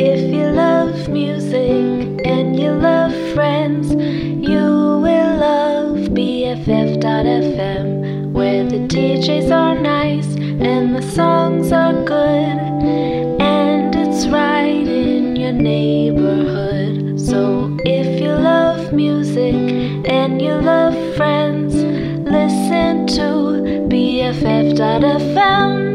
If you love music and you love friends, you will love BFF.FM, where the DJs are nice and the songs are good, and it's right in your neighborhood. So if you love music and you love friends, listen to BFF.FM.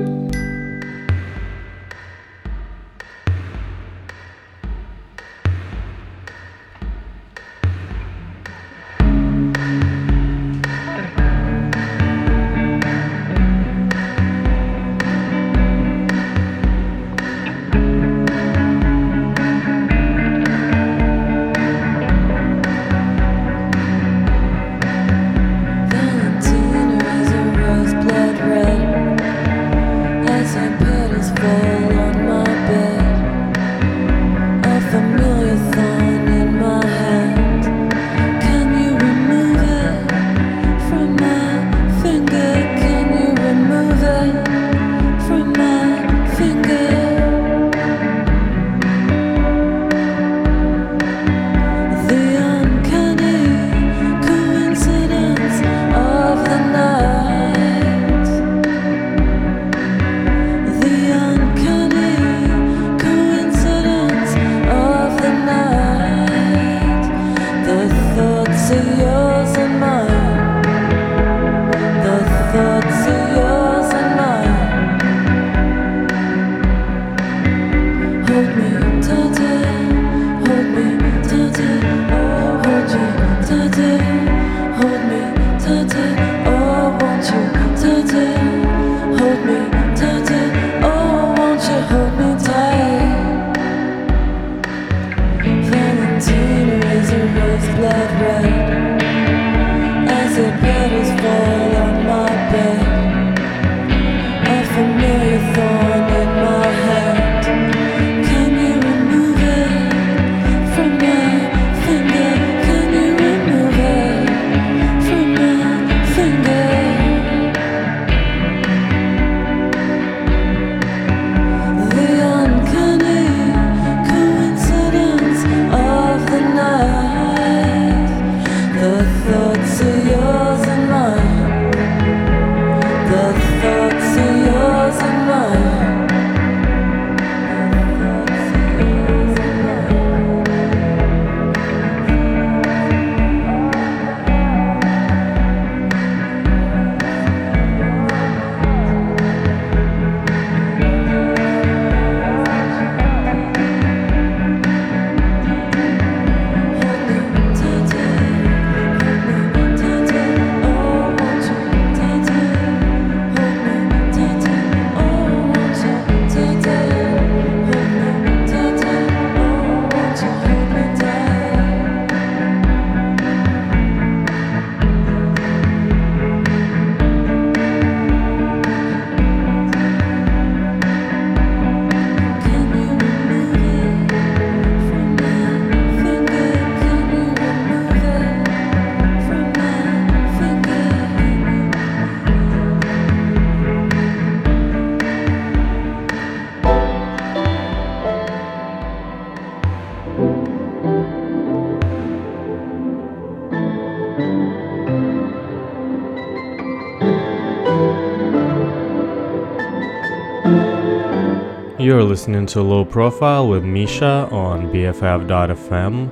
You're listening to Low Profile with Misha on BFF.fm.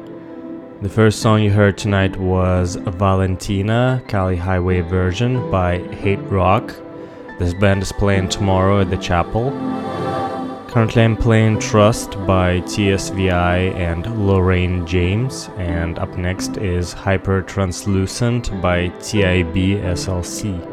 The first song you heard tonight was Valentina, Cali Highway version by HTRK. This band is playing tomorrow at the chapel. Currently, I'm playing Trust by TSVI and Loraine James, and up next is Hypertranslucent by TIB SLC.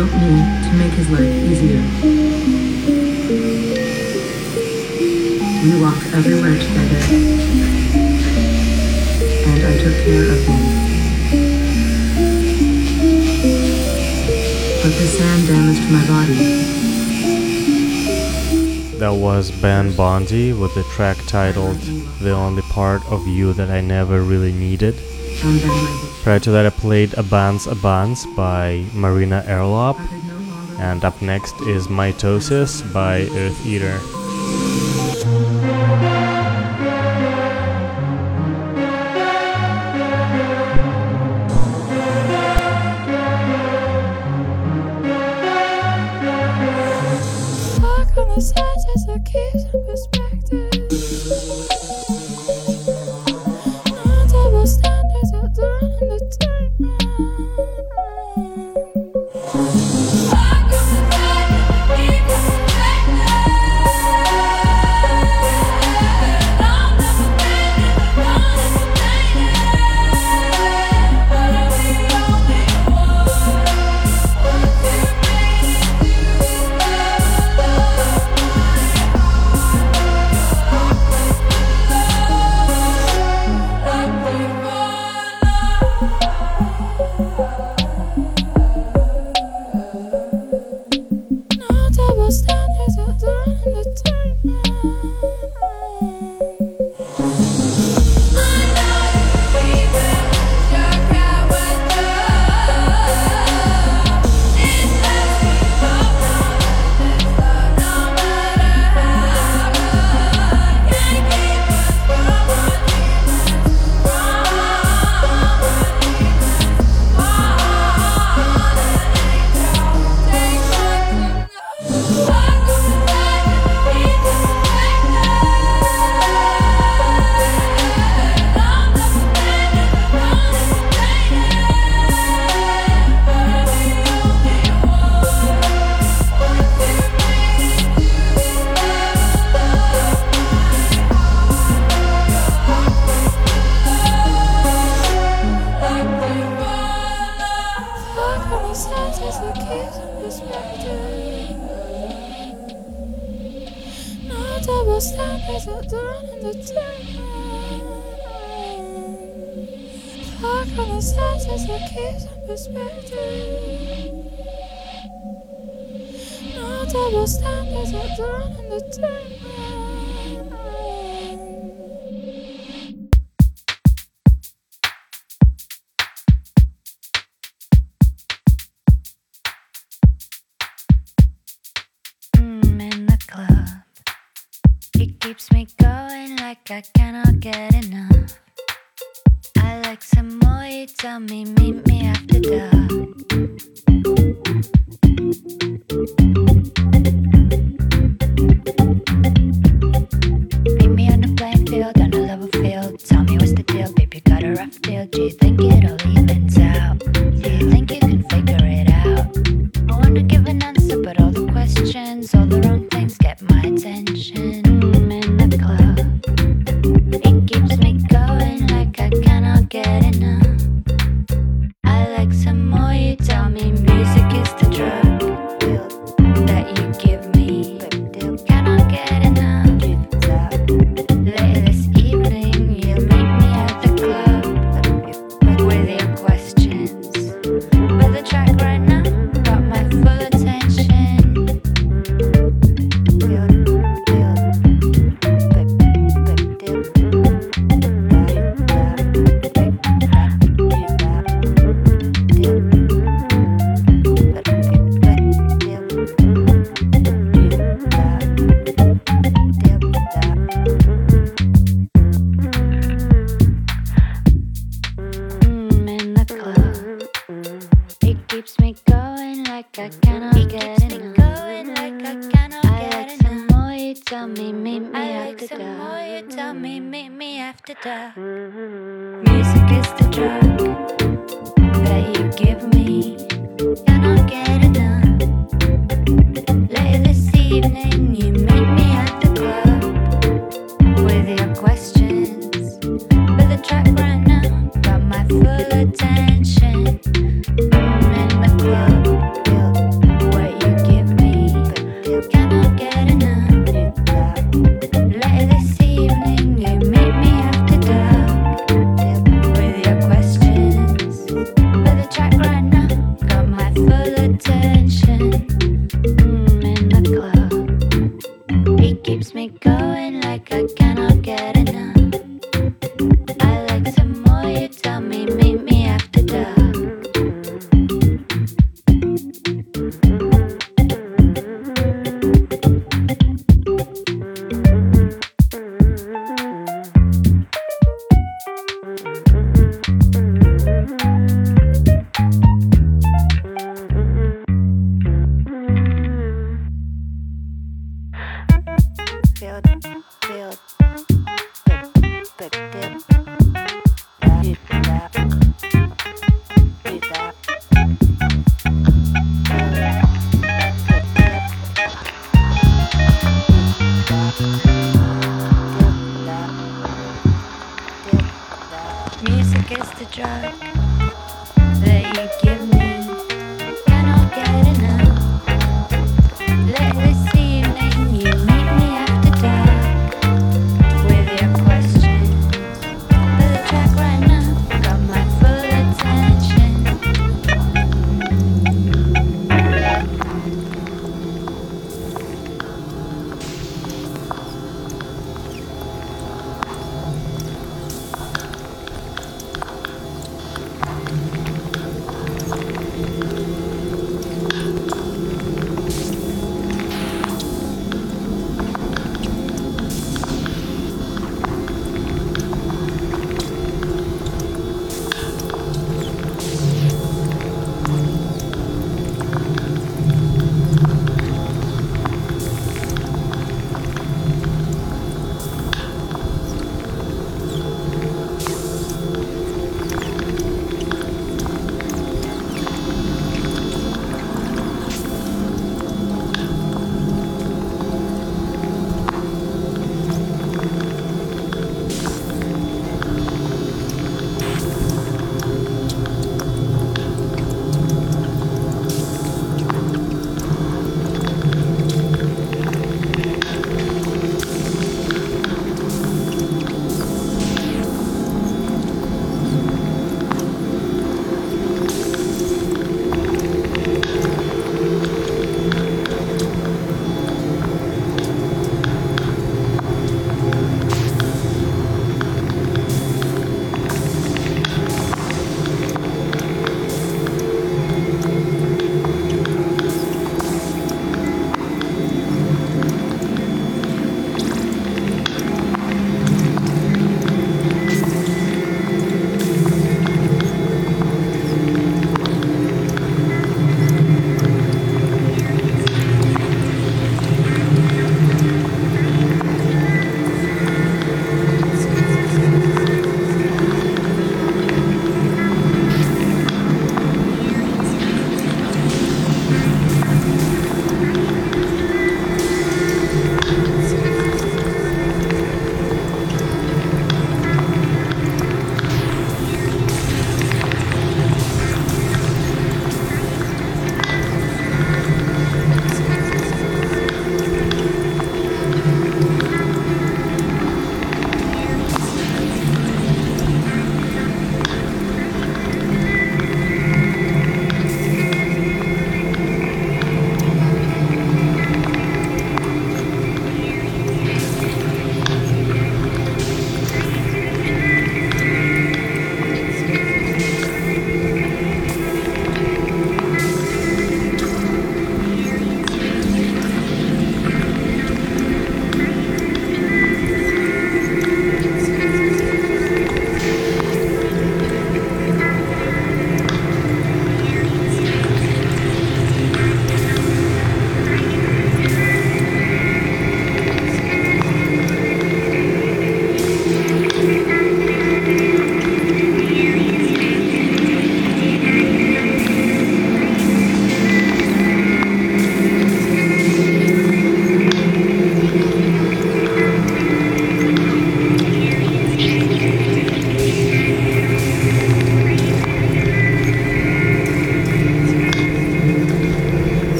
help me to make his life easier. We walked everywhere together, and I took care of him. But the sand damaged my body. That was Ben Bondy with the track titled The Only Part of You That I Never Really Needed. Prior to that, I played Abans Abans by Marina Herlop, and up next is Mitosis by Eartheater. attention mm, in the club. He keeps me going.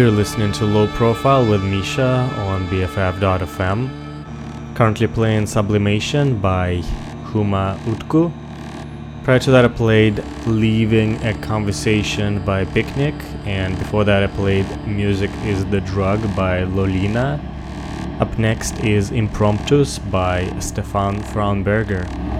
You're listening to Low Profile with Misha on BFF.fm. Currently playing Sublimation by Hüma Utku. Prior to that, I played Leaving a Conversation by Picnic, and before that, I played Music is the Drug by Lolina. Up next is Impromptus by Stefan Fraunberger.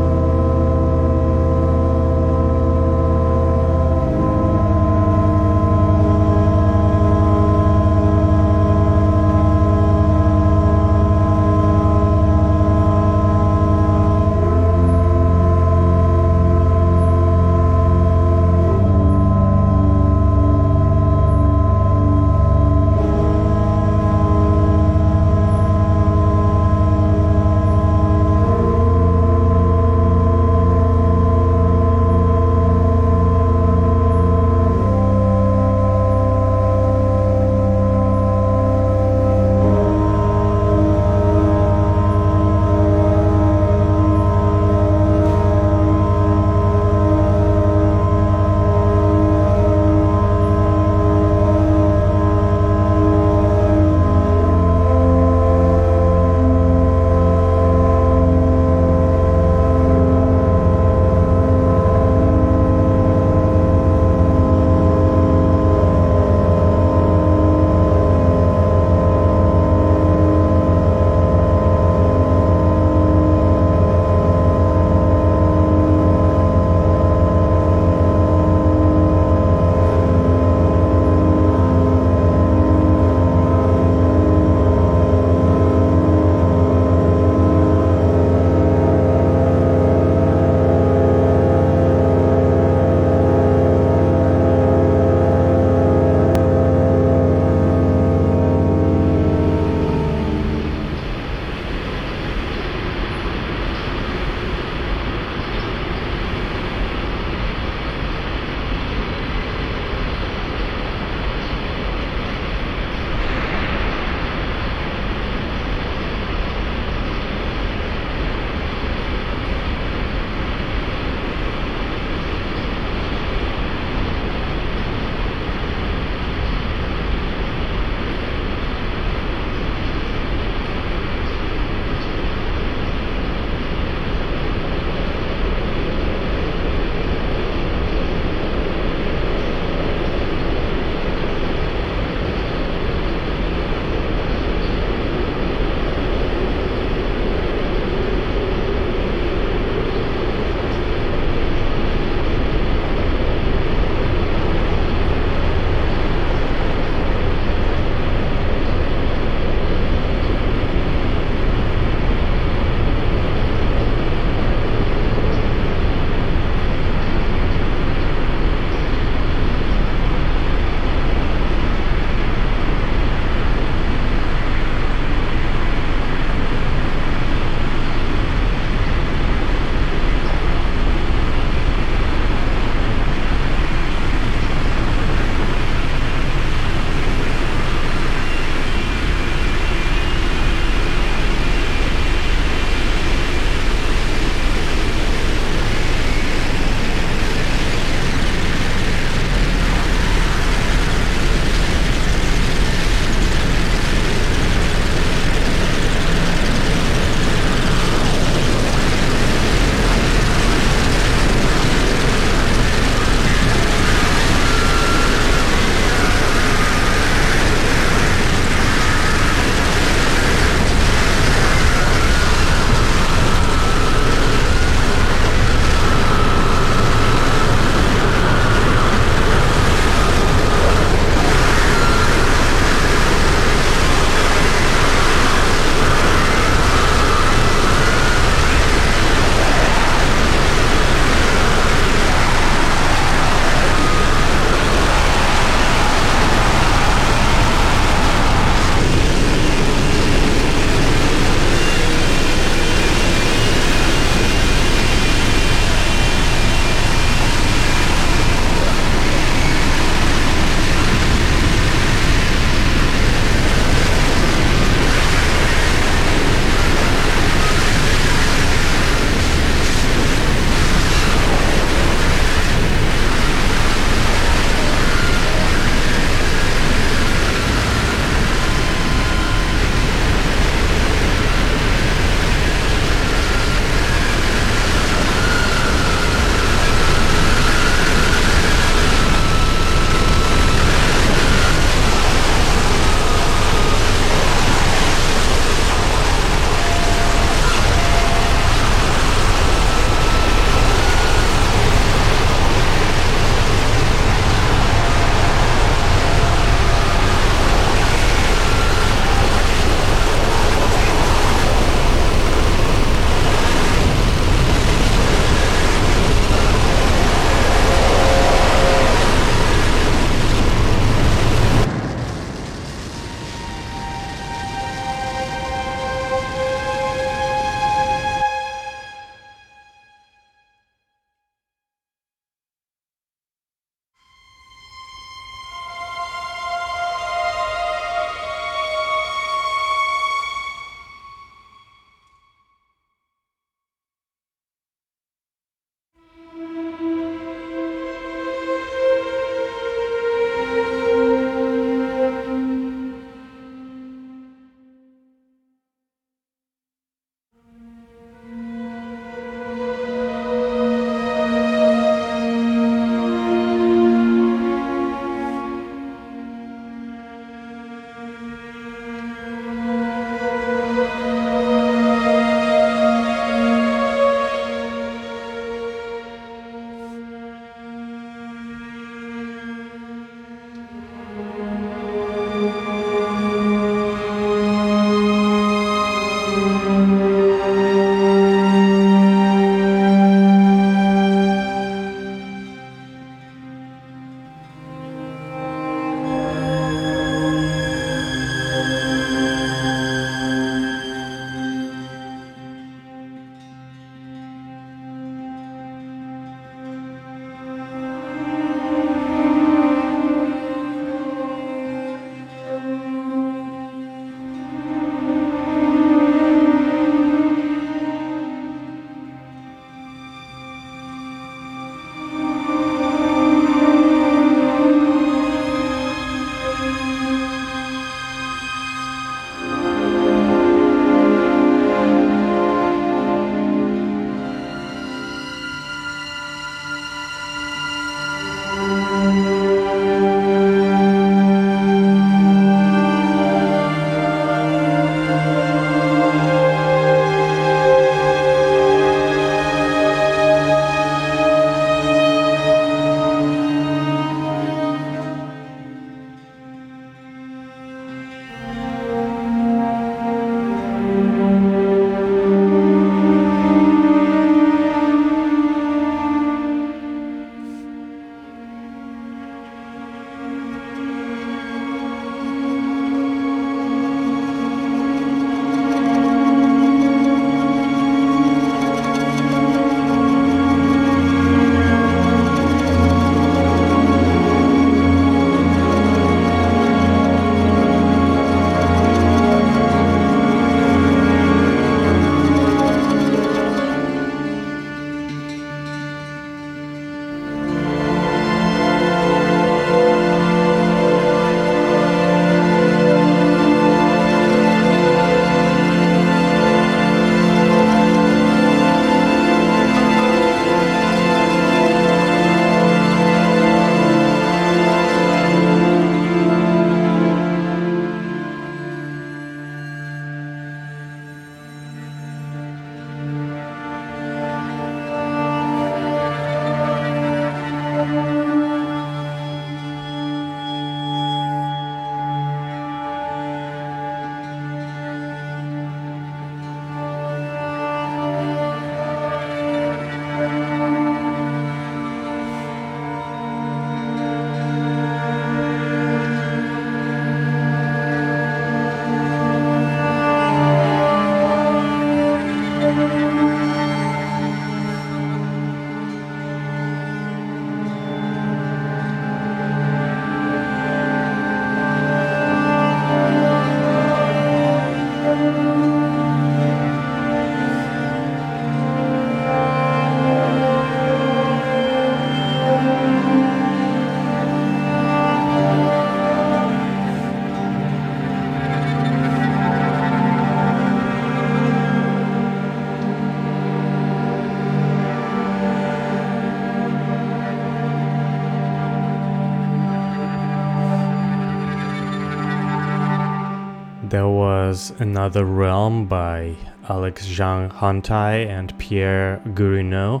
Was Another Realm by Alex Zhang Hungtai and Pierre Guerineau.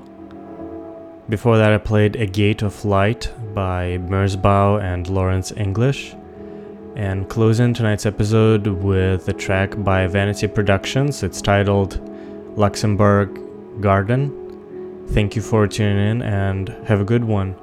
Before that, I played A Gate of Light by Merzbow and Lawrence English. And closing tonight's episode with a track by Vanity Productions. It's titled Luxembourg Garden. Thank you for tuning in and have a good one.